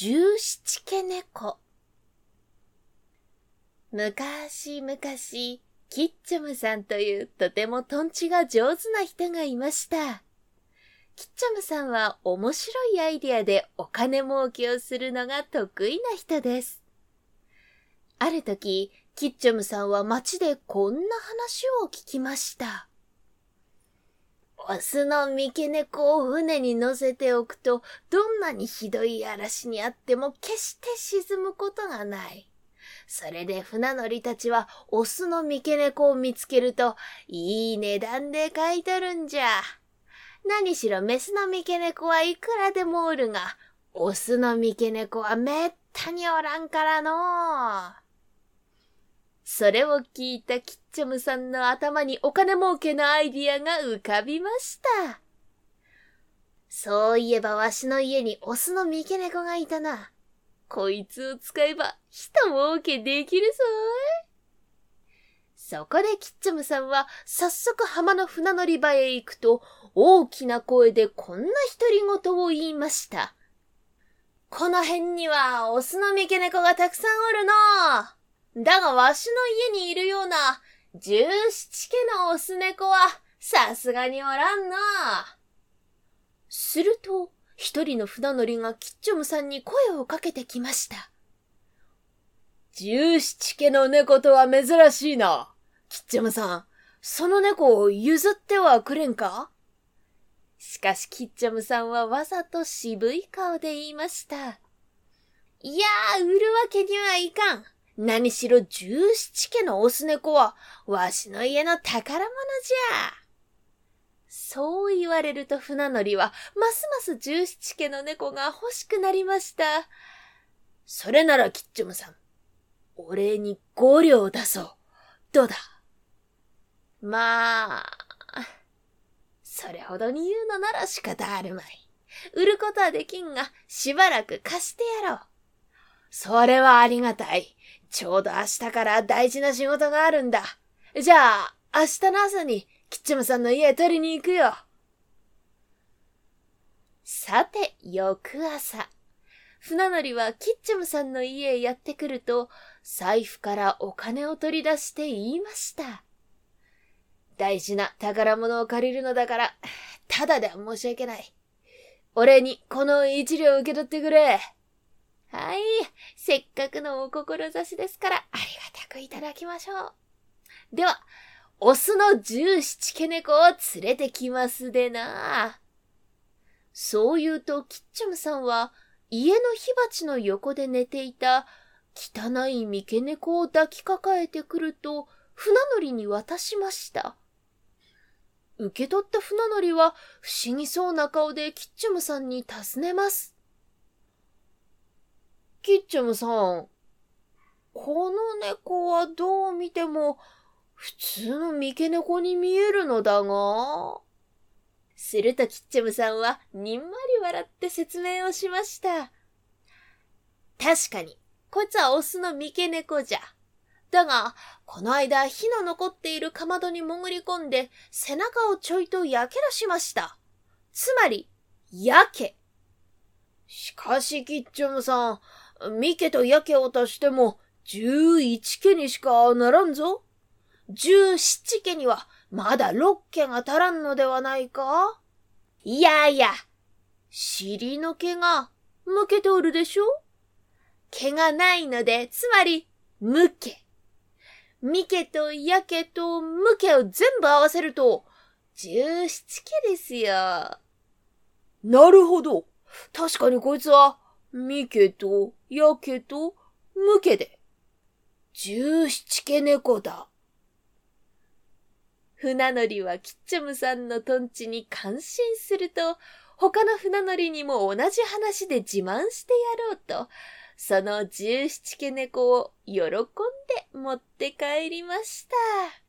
十七家猫。昔々、キッチョムさんというとてもトンチが上手な人がいました。キッチョムさんは面白いアイデアでお金儲けをするのが得意な人です。ある時、キッチョムさんは街でこんな話を聞きました。オスの三毛猫を船に乗せておくと、どんなにひどい嵐にあっても決して沈むことがない。それで船乗りたちはオスの三毛猫を見つけると、いい値段で買い取るんじゃ。何しろメスの三毛猫はいくらでもおるが、オスの三毛猫はめったにおらんからのそれを聞いたキッチョムさんの頭にお金儲けのアイディアが浮かびました。そういえばわしの家にオスの三毛猫がいたな。こいつを使えば一儲けできるぞいそこでキッチョムさんは早速浜の船乗り場へ行くと大きな声でこんな独り言を言いました。この辺にはオスの三毛猫がたくさんおるのだがわしの家にいるような十七家のオス猫はさすがにおらんな。すると、一人の船乗りがキッチョムさんに声をかけてきました。十七家の猫とは珍しいな。キッチョムさん、その猫を譲ってはくれんか？しかしキッチョムさんはわざと渋い顔で言いました。いやー、売るわけにはいかん。何しろ十七家のオス猫は、わしの家の宝物じゃ。そう言われると船乗りは、ますます十七家の猫が欲しくなりました。それならキッチョムさん、お礼に五両出そう。どうだ？まあ、それほどに言うのなら仕方あるまい。売ることはできんが、しばらく貸してやろう。それはありがたい。ちょうど明日から大事な仕事があるんだ。じゃあ、明日の朝に、キッチムさんの家へ取りに行くよ。さて、翌朝。船乗りはキッチムさんの家へやってくると、財布からお金を取り出して言いました。大事な宝物を借りるのだから、ただでは申し訳ない。俺にこの一両受け取ってくれ。はい。せっかくのお志ですから、ありがたくいただきましょう。では、オスの十七毛猫を連れてきますでな。そう言うと、キッチョムさんは、家の火鉢の横で寝ていた、汚い三毛猫を抱きかかえてくると、船乗りに渡しました。受け取った船乗りは、不思議そうな顔でキッチョムさんに尋ねます。キッチョムさん、この猫はどう見ても普通の三毛猫に見えるのだが。するとキッチョムさんはにんまり笑って説明をしました。確かに、こいつはオスの三毛猫じゃ。だが、この間火の残っているかまどに潜り込んで背中をちょいと焼けらしました。つまり、焼け。しかし、キッチョムさん、三家とヤ家を足しても、十一家にしかならんぞ。十七家には、まだ六家が足らんのではないかいやいや、尻の毛が向けておるでしょ毛がないので、つまり、無毛。三家とヤ家と無毛を全部合わせると、十七家ですよ。なるほど。確かにこいつは、三毛と、やけと、むけで。十七毛猫だ。船乗りはキッチョムさんのトンチに感心すると、他の船乗りにも同じ話で自慢してやろうと、その十七毛猫を喜んで持って帰りました。